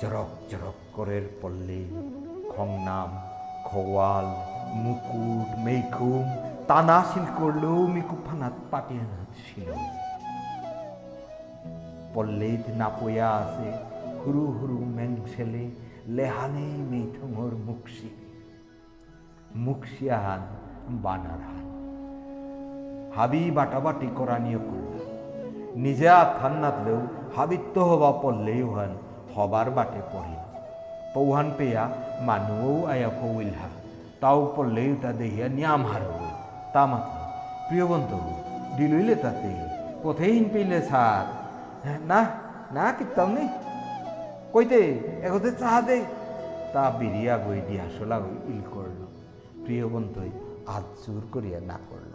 জরক জরক করের পল্লী, খংনাম, খোয়াল, মুকুট মেঘুম টানা শিল করলেও মিকু ফানাত পাটিয়ে ছিল পল্লীত নাপয়া আছে, হুরু হুরু মেং ছেলে, লেহানে মেথুঙর মুখসি মুখসিয়াহান বানার হান হাবি বাটাবাটি করা নিয়ে করল নিজে আথান নাতলেও হাবিত্য হবা পড়লেই হান, হবার বাটে পড়িল পৌহান পেয়া মানুও আয়া ফৌইলহা তাও পড়লেই তা দেহিয়া নিয়াম হার। তা মাত্র। প্রিয় বন্ধু, দিলইলে তাতে পথেহীন পেলে সার। না না কিতাম নেই কইতে এগোতে চাহা দে। তা বিরিয়া গই দিয়া সোলা গই ইল করল। প্রিয় বন্ধুই, হাত জোর করিয়া না করল।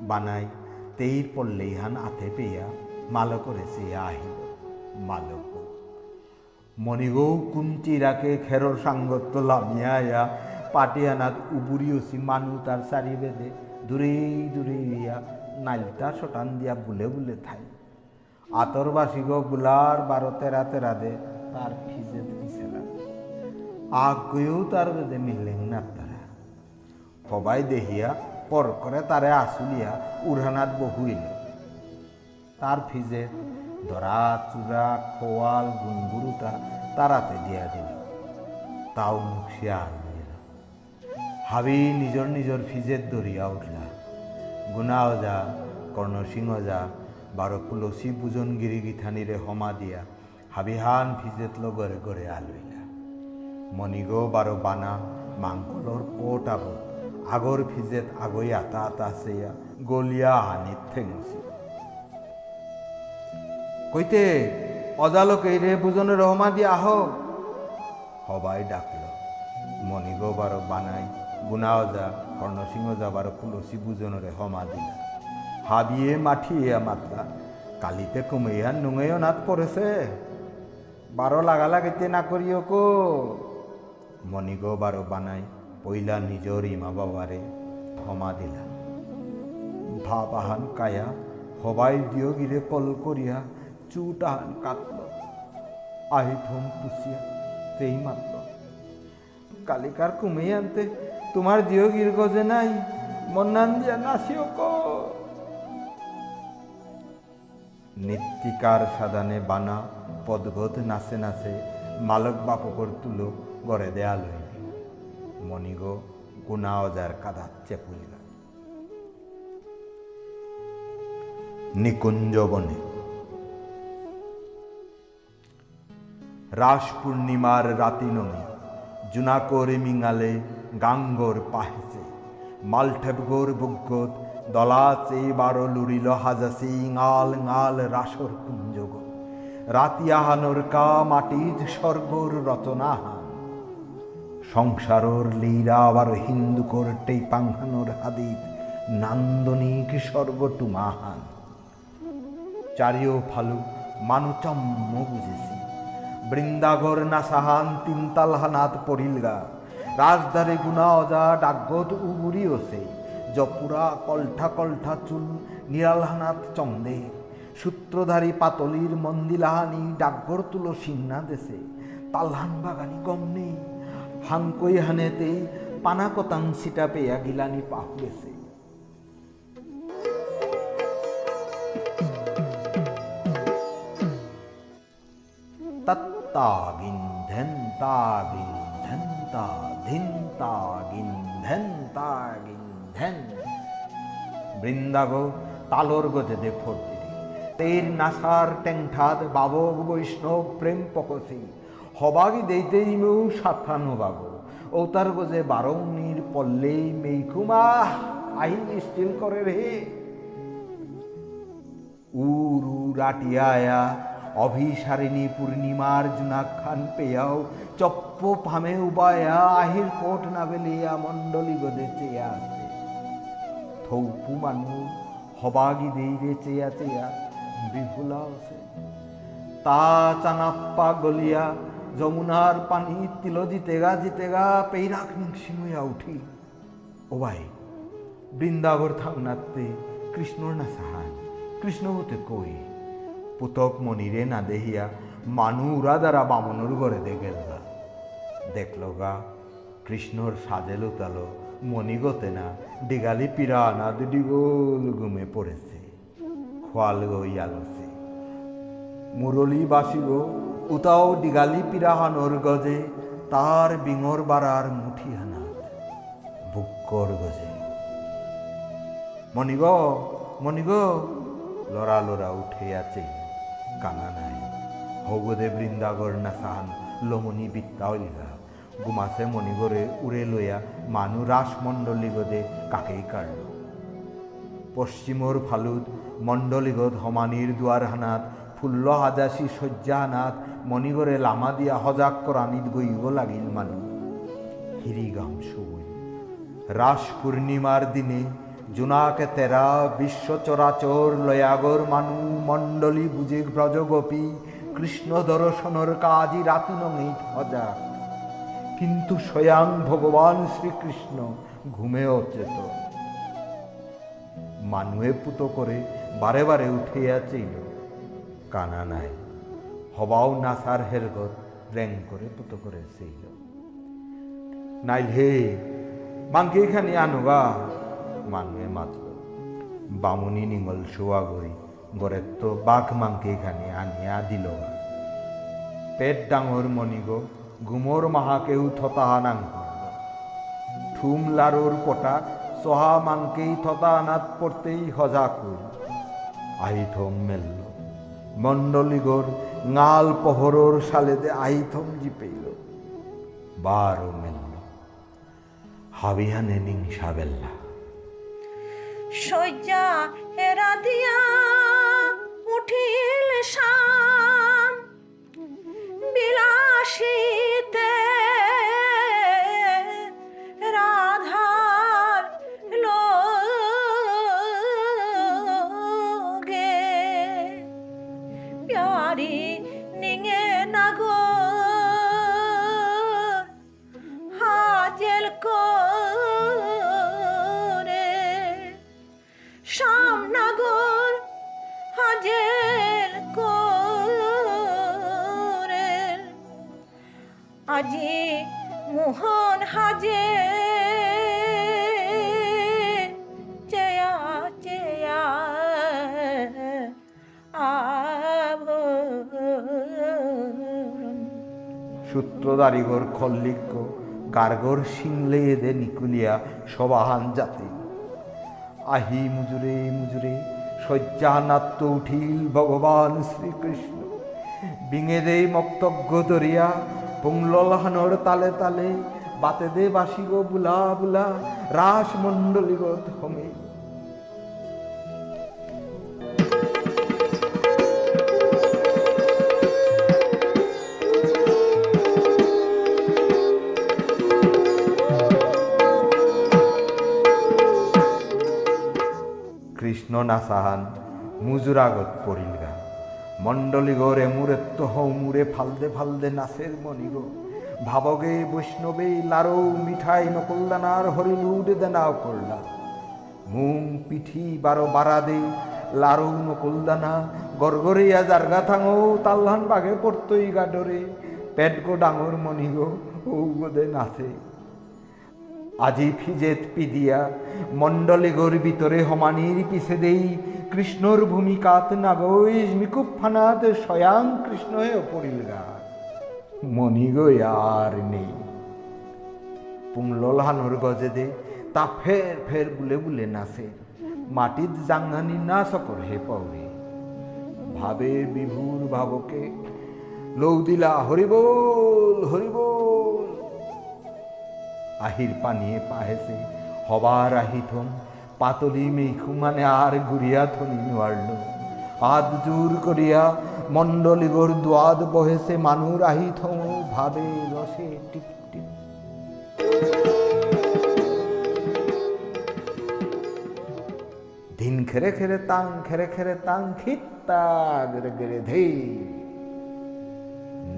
বানাই তেইর পড়লেই হান আতে পেয়া মালো করেছে আহিল। মালক, মণিগৌ কুঞ্চিরাকে খেরর সাঙ্গত্য লামিয়া পাটিয়ানাত উবুরিওসি মানু তার চারি বেদে দূরে দূরে ইয়া নাইলটা শটান দিয়া বুলে বুলে থাই। আতর বাসিগগুলার বারো তেরা তেরা দে তার ফিজে দিছিল আগ গয়েও তার বেদে মিললেন না তারা সবাই দেহিয়া পর করে তারে আসুলিয়া উড়ানাত বহুইল তার ফিজে ধরা, চূড়া, খোয়াল গুনগুরুতা তারাতে দিয়া দিল। তাও মুখিয়া আনলিল হাবি নিজর নিজর ফিজের দরিয়া উঠলা। গুনাও যা, কর্ণসিংহ যা, বারো পুলসি বুজন গিরি গিথানিরে হমা দিয়া হাবিহান ফিজেত লগরে গড়ে আলইলা মণিগো বারো বানা মাংকলর আবত। আগর ফিজেত আগই আতা আতা সেয়া গলিয়া হানিত ঠেঙছি কইতে, অজালকে রে বুজনে রহমা দিয়া আহ সবাই ডাকল মণিগো বারো বানাই গুনাও যা কর্ণসিংহ যা বারো পুলসি বুজনরে হমা দিলা। হাবিয়ে মাঠিয়ে মাতলা, কালিতে কমাইয়া নুঙেও নাত পড়েছে বারো লাগা লাগাইতে না করিও কো মণিগো বারো বানাই পইলা নিজর ইমা বাবারে ক্ষমা দিলা ভাব আহান কায়া, হবাই দিও গিরে কল করিয়া চুট আহান কাটল আহি থম পুষিয়া তেই মাত্র কালিকার কুমেই আনতে তোমার দিও গির গজে নাই, মন্নান দিয়া নাসিও ক। নিত্যিকার সাদানে বানা, পদগত নাচে নাচে মালক বাপকর তুলো গড়ে দেয়া লইলি মণিগো গুনা অজার কাদা চেপুলিল। নিকুঞ্জ বনে। রাস পূর্ণিমার রাতি নমি, জুনাকরে মিঙালে গাঙ্গর পাহেছে মালঠেব গোর বুগ্গত দলাচে বারো লুড়িল হাজাসি ঙাল ঙাল রাসর কুঞ্জগ রাতি আহানোর কা মাটিজ স্বর্গর রচনাহান সংসারর লীরা আবার হিন্দু করতে পাংহানোর হাদিত। নান্দনিক সর্বটুমাহান চারিও ফালু মানুচম্ম বুঝেছি। বৃন্দাগর নাসাহান তিনতাল হানাত পড়িলগা রাজধারে গুনা অজা ডাকগত উবুরি ওসে। জপুরা কলঠা কলঠা চুল নিরালহানাত চন্দে। সূত্রধারী পাতলির মন্দিলাহানি ডাকগর তুলো সিন্না দেশে। তালহান বাগানি কম নেই হাঙ্কই হানেতে পানা কতাং সিটা পেয়া গিলানি পাহুরেছে তত্তাগিন ধেন বৃন্দাগ, তালর গজে দে ফোর্তি তের নাসার টেংঠাদ বাবক বৈষ্ণব প্রেম পকসি। হবাগি দেইতেই মেউ সাথানো বাগ ও তার গজে বারৌনির পল্লেই মেইকুমা আহিন স্টিল করে রে। উরু রাটিয়ায়া, অভিসারিণী পূর্ণিমার জুনাখান পেয়াও, চপ্প ফামে উবায়া আহির কোট না বেলিয়া মণ্ডলী গদে চেয়া থৌপু মানু হবাগি দেইরে চেয়া চেয়া বিহুলা আছে। তা চানাপ্পা গলিয়া যমুনার পানি তিল জিতেগা জিতেগা পেইরাক নিংসিময়া উঠি। ও ভাই, বৃন্দাবর থামনাতে কৃষ্ণর না সাহান, কৃষ্ণ হতে কই? পুতক মনিরে না দেহিয়া মানু উড়া দ্বারা বামনুর ঘরে দে গেলগা। দেখল গা কৃষ্ণর সাজেল উতালো মণিগতে না ডিগালি পিরা না ডিগোল ঘুমে পড়েছে। খোয়াল গইয়ালছে মুরলি বাসিব, উতাও ডিগালি পিরাহানোর গজে তার বিঙর বাড়ার মুঠি হানাত বুক্কর গজে। মণিগ মণিগ লড়া লড়া উঠে আছে কানা নাই। হগদে বৃন্দাগর না সাহান লমনি বিত্তা হইলগা গুমাসে মণিগরে উড়ে লইয়া মানু রাসমণ্ডলী গদে কাকেই কাড়ল পশ্চিমর ফালুদ মণ্ডলীগত হমানির দুয়ার হানাত ফুল্ল হাজাসি শয্যা হানাত মণিগরে লামা দিয়া হজাক করানিত গইব লাগিল মানু হিরি গাম সবই রাস পূর্ণিমার দিনে জোনাকে তেরা বিশ্ব চরাচর লয়াগর মানু মণ্ডলী বুঝে ব্রজগোপী কৃষ্ণ দর্শনের কাজী রাতি নঙেই হজা কিন্তু স্বয়ং ভগবান শ্রীকৃষ্ণ ঘুমেও চেত মানুয়ে পুতো করে বারে বারে উঠিয়া চেইল কানা নাই। হবাও নাসার হেরগর র্যাং করে পুতো করে চেইল নাইল হে মাংকে এখানে আনুগা মানুয়ে মাতল। বামুনি নিঙল শোয়া গই গড়ের তো বাঘ মাংকে এখানে আনিয়া দিল। পেট ডাঙর মণিগো গুমোর মাহাকেও থতাহানাং করল ঠুম লারুর পটা সহা মাংকেই থতাহানাত পড়তেই হজা কুল আহিথম মেলল। মণ্ডলীগরঙাল পহরর সালেদে আহিথম জিপেইল বারো মেলল। হাবিহানে নিংসা বেল্লা শয্যা হেরা দিয়া উঠিল শাম। বিলাসিতে খল্লিক্য গার্গর সিংলে এদে নিকুলিয়া সবাহান জাতি। আহি মুজুরে মুজুরে শয্যানাত্য উঠিল ভগবান শ্রীকৃষ্ণ। বিঙে দে মক্তজ্ঞ দরিয়া পুংলহানোর তালে তালে বাতে দে বাসিগ বুলা বুলা রাস মণ্ডলীগ থমে কৃষ্ণ নাসাহান মুজুরাগত পড়িল গা মণ্ডলী গরে মুরেত্ত হৌ মুরে ফালদে ফালদে নাচের মণিগো ভাবগে বৈষ্ণবে লারৌ মিঠাই নকলদানার হরিলুড দেনাও করলা। মুং পিঠি বারো দে, লারৌ নকলদানা গরগরিয়া জারগা থাঙো তাল্লান বাঘে পড়তই গাডরে। পেট গো ডাঙর মণিগো ও গোদে নাচে। আজি ফিজেত পিদিয়া মণ্ডলীগর ভিতরে হমানির পিছে দেই, কৃষ্ণর ভূমিকাত নাগৈজ মিকুপ ফানাত স্বয়ং কৃষ্ণ হয়ে পড়িল গা মণিগই আর নেই পুংলহানোর গজে দে, তা ফের ফের বুলে বুলে নাচে। মাটিত জাঙ্গানি না সকর হে পৌরে। ভাবে বিভুর ভাবকে লৌ দিলা হরিবোল হরিবোল। আহির পানিয়ে পাহেছে। হবার আহিথম পাতলি মেঘু মানে আর গুড়িয়া থনি নোয়ারল আদ জোর করিয়া মণ্ডলীগর দোয়াদ বহেছে মানুর আহিথম ভাবে রসে টিপ টিপ। দিন খেরে খেরে তাং খেরে খেরে তাং খিত্তা গেরে ধেই।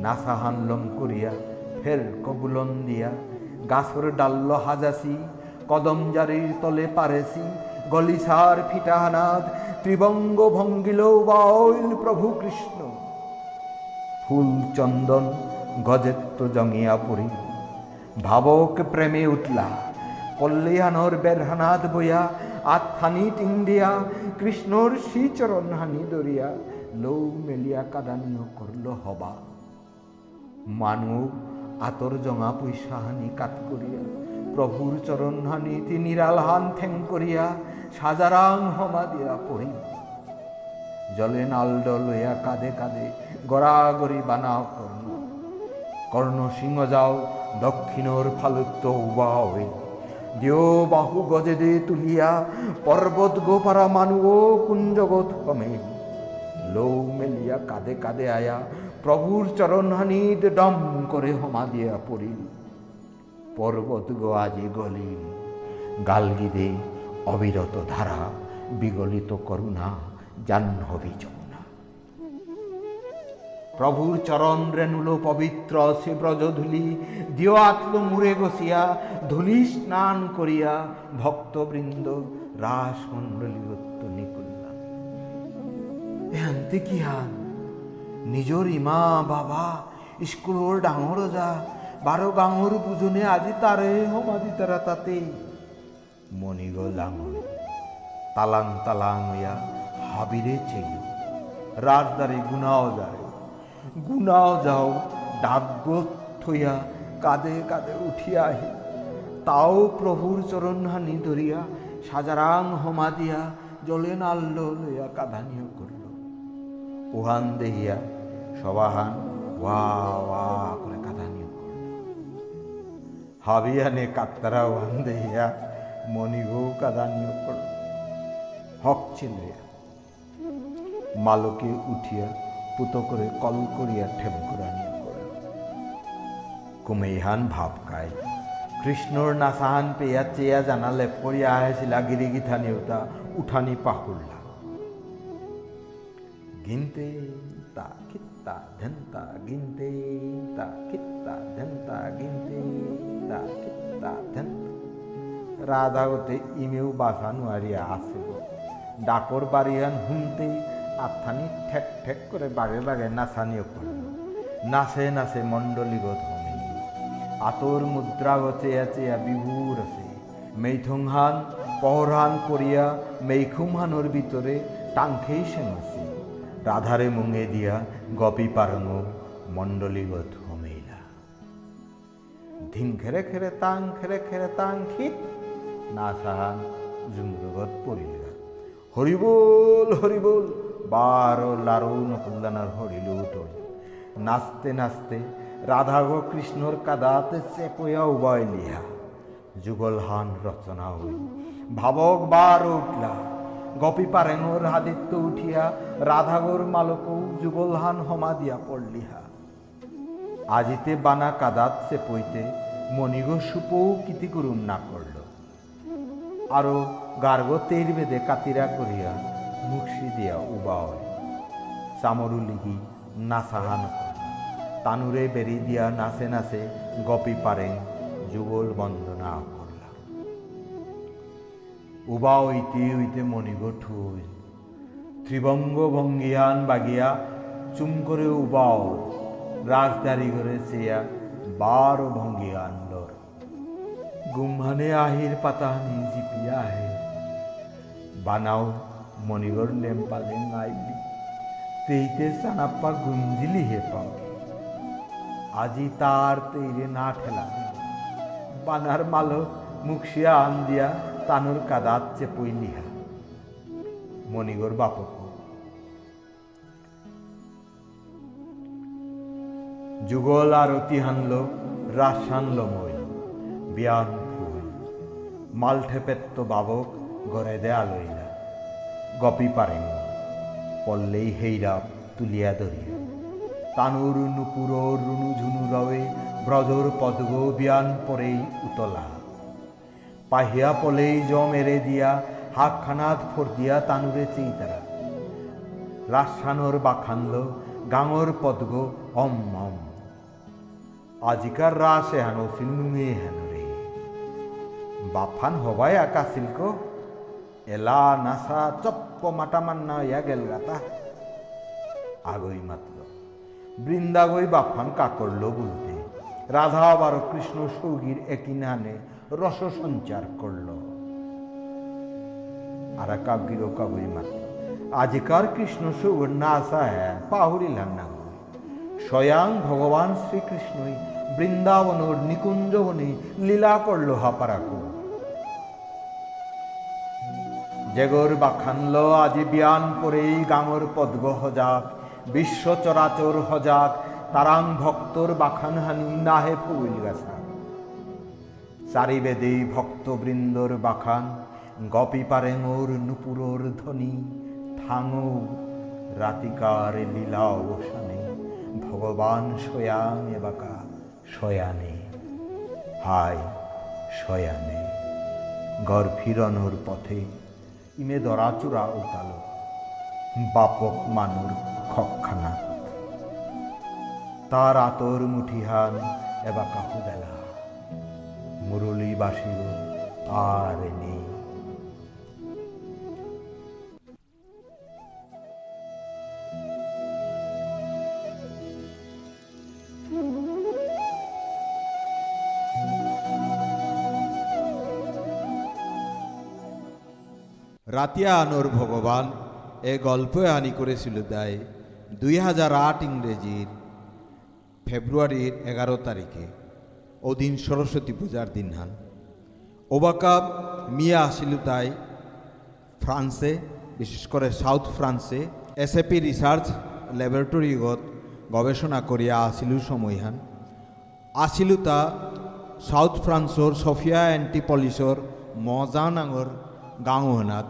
নাসা হানলম করিয়া ফের কবুলন দিয়া। গাছর ডাল্ল হাজাসি কদম জারির তলে পারেছি গলিসার ফিটাহানাদ ত্রিবঙ্গ ভঙ্গিল বাউল প্রভু কৃষ্ণ। ফুল চন্দন গজেত্ত জঙিয়া পড়ি ভাবক প্রেমে উঠলা কল্যাণর বেরহানাদ বইয়া, আত্মানি টিংডিয়া কৃষ্ণর শ্রীচরণ হানি দরিয়া লৌ মেলিয়া কাদানীয় করল হবা। মানব আতর জঙা পয়সা হানি কাত করিয়া, প্রভুর চরণ হানি তিনিরাল হান ঠেং করিয়া সাজারাং হমা দিয়া পড়ি। জলে নালড লইয়া কাঁদে কাঁদে গড়াগড়ি বানাও কর্ণ। কর্ণ সিংহ যাও, দক্ষিণর ফালুত্ব উবা দেও বাহু গজে দে তুলিয়া, পর্বত গোপারা মানু কুঞ্জগত কমে। লৌ মেলিয়া কাঁদে কাঁদে আয়া প্রভুর চরণহানিত ডম করে হমা দিয়া পড়িল। পর্বত আজি গলিল। গালগিরে অবিরত ধারা, বিগলিত করুণা, জাহ্নবী যমুনা। প্রভুর চরণ রেণুলো পবিত্র, সে ব্রজধুলি দিও আতলো মুড়ে গসিয়া ধুলি স্নান করিয়া ভক্তবৃন্দ রাস মণ্ডলী উত্তনি এহান্তে কি হান নিজর ইমা বাবা, স্কুলৰ ডাঙৰ ৰজা বাৰ গাঁৱৰ পূজনে আজি তাৰে সমাধি তাৰা তাতে। মণিগ ডাঙৰ। তালাং তালাং ইয়া হাবিৰে চেগি রাজদারে গুনাও যায় গুনাও যাও ডাকগত থইয়া কাঁধে কাঁধে উঠিয়া আহি। তাও প্রভুর চরণহানি ধরিয়া সাজারাং হমা দিয়া জলে নাল্ল লইয়া কাঁধানিও করল উহান দেহিয়া সবাহান ওয়া ওয়া করে কাঁধানিও করল। হাবিয়ানে কাত্তারা উহান দেহিয়া মণিগো কাঁধানিও করল। হক চিন্দ্রিয়া মালকে উঠিয়া পুতো করে কল করিয়া ঠেমকুরানি করে কুমেহান ভাব খায় কৃষ্ণর নাচাহান পেয়া চেয়া জানালে পড়িয়া আহিছিলা গিরিগিথা নেওতা, উঠানি পাহুল্লা। গিনতে তা খিত্তা ধেন্তা গিনতে তা খিত্তা ধেন্তা গিনতে তা খিত্তা ধেন্তা রাধাগতে ইমেও বাসা নুয়ারিয়া আসে ডাকর বাড়িয়ান হুনতে আত্মানি ঠেক ঠেক করে বাগে বাগে নাচানিও করল নাচে নাচে মণ্ডলীগত হমে আতর মুদ্রা চেয়া চেয়া বিভুর আছে মেইথংহান পহরান করিয়া মেইখুমহানোর ভিতরে টাংখেই সেমাছি রাধারে মুঙে দিয়া গপি পারঙ মণ্ডলীগত হমেইলা ধিন খেরে খেরে তাং, খেরে খেরে তাং, খিত। না সাহান জুমরুগত পড়িলা। হরিবোল হরিবোল, বারো লারু নকুল্লানার হরিল উঠল নাচতে নাচতে রাধা গো কৃষ্ণর কাদাতে চেপয়া উবাই লিহা। যুগল হান রচনা হই ভাবক বার উঠলা গপি পারেঙর হাদিত্য উঠিয়া, রাধাগর মালকৌ যুগলহান হমা দিয়া পড়লিহা। আজিতে বানা কাদাত চেপইতে মণিগ সুপৌ কিতি করুম না করল। আরও গার্গ তের বেদে কাতিরা করিয়া মুখসি দিয়া উবা হয় চামরু লিগি নাচাহান তানুরে বেরি দিয়া নাচে নাচে গপি পারে যুগল বন্দনা উবা হইতে হইতে মণিগ ঠুই ত্রিভঙ্গ ভঙ্গিয়ান বাগিয়া চুম করে উবাও রাজদারি করে চেয়া বারো ভঙ্গিয়ান লর গুমহানে আহির পাতাহানি জিপিয়া আহে বানাও মণিগর লেম্পালে নাইলি তেইতে সানাপ্পা গুঞ্জিলি হে পাও আজি তার তৈরে না ঠেলা বানার মালো মুখশিয়া আন দিয়া তানুর চেপই লিহা মণিগর বাপক। যুগল আর অতি হানল রাস হানল মই। বিয়ান ফুল মালঠে পেত্ত বাবক গড়ে দে আলইলা গপি পারেন পল্লেই হেইরা তুলিয়া ধরিয়া। তানুর নুপুর রুনু ঝুনু রবে ব্রজর পদগ বিয়ান পরেই উতলা। পাহিয়া পলেই জ মেরে দিয়া হাকখানাত ফোর দিয়া তানুরে চেইতারা রাসানোর বাখানল গাঙর পদগ অম অম। আজিকার রাস হেন সিলনুঙে হেন রে। বাফান হবাই আকা সিল্ক এলা নাসা চপ্প মাটা মান্না ইয়া গেল গাতা। আগই মাত্র। বৃন্দাগই বাফান কাকরল বলতে। রাধা আবার কৃষ্ণ সৌগীর একই নানে রস সঞ্চার করল। আর কাব্যির কাবই মাত্র, আজিকার কৃষ্ণ সৌগর না আসা হ্যাঁ পাহুরিলাম না স্বয়ং ভগবান শ্রীকৃষ্ণই বৃন্দাবনর নিকুঞ্জবনে লীলা করল হাপারাকো। জেগর বাখানল আজি বিয়ান পরেই গাঙর পদ্ম হজাক, বিশ্ব চরাচর হজাক, তারাং ভক্তর বাখানহানি নাহে ফুল গাছা চারিবেদে ভক্তবৃন্দর বাখান, গপি পারেঙর নুপুরর ধ্বনি থাঙো রাতিকার লীলা অবসানে, ভগবান শয়াং এবাকা শয়ানে, হায় শয়ানে, ঘর ফিরনোর পথে ইমে দরাচুরা উতালো বাপক মানুর খক্ষানা তার আতর মুঠিহান এবা কাহু বেলা মুরলী বাসিও আর নেই। রাতিয়া আনোর ভগবান এ গল্প আনি করেছিল দায় দুই হাজার আট ইংরেজির ফেব্রুয়ারির এগারো তারিখে। ওদিন সরস্বতী পূজার দিন হান। ওবাকা মিয়া আসিল তাই ফ্রান্সে, বিশেষ করে সাউথ ফ্রান্সে এসএপি রিসার্চ ল্যাবরেটরিগত গবেষণা করিয়া আসিল সময়হান আসিল তা সাউথ ফ্রান্সর সফিয়া অ্যান্টিপলিসর মজানাঙর গাঁওহানাত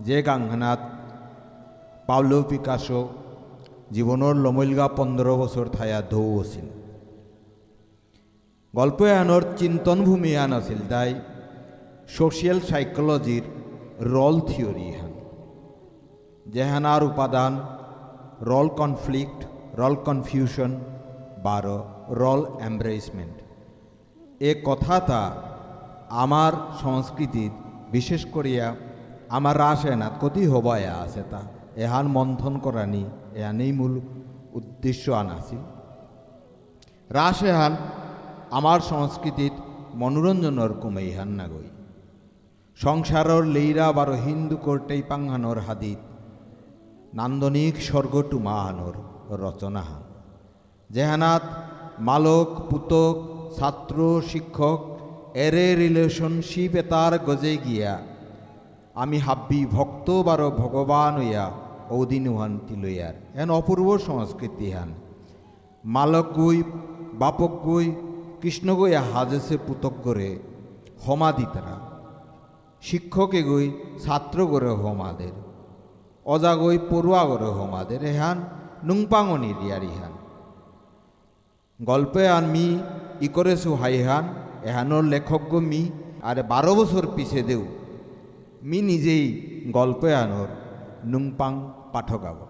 যে গাংহানাত পাউলো পিকাসো জীবনের লমইলগা পনেরো বছর থায়া ধৌ আছিল গল্প আনৰ চিন্তন ভূমি আন আছিল তাই সোশিয়াল সাইকোলজির রল থিওরি হান। যেহানার উপাদান রল কনফ্লিক্ট রল কনফিউশন বারো রল এমব্রেসমেন্ট এ কথাটা আমার সংস্কৃতিত বিশেষ করিয়া আমার রাসায়নাত কতি হবায়া আছে তা, এহান মন্থন করানি এহানেই মূল উদ্দেশ্য আন আছিল। আমার সংস্কৃতিত মনোরঞ্জনের কমেই হান না গই সংসারর লেইরা বারো হিন্দু কোর্টেই পাংহানোর হাদিত, নান্দনিক স্বর্গটুমা হানোর রচনা। হান যেহানাত মালক, পুতক, ছাত্র, শিক্ষক, এরে রিলেশনশিপ এতার গজে গিয়া, আমি হাব্বি ভক্ত বারো ভগবান হইয়া ঔদিন হান তিলইয়ার। এন অপূর্ব সংস্কৃতি হান। মালক গুই, বাপক গুই কৃষ্ণ গইয়া হাজেসে পুতক করে হমা দিতারা শিক্ষকে গই ছাত্র করে হোমাদের অজাগই পড়ুয়া করে হোমাদের এহান নুংপাঙনি রিয়ার ইহান গল্পে আন মি, ই করেছু হাইহান এহানোর লেখক মি, আর বারো বছর পিছে দেও মি নিজেই গল্পে আনোর নুংপাং পাঠক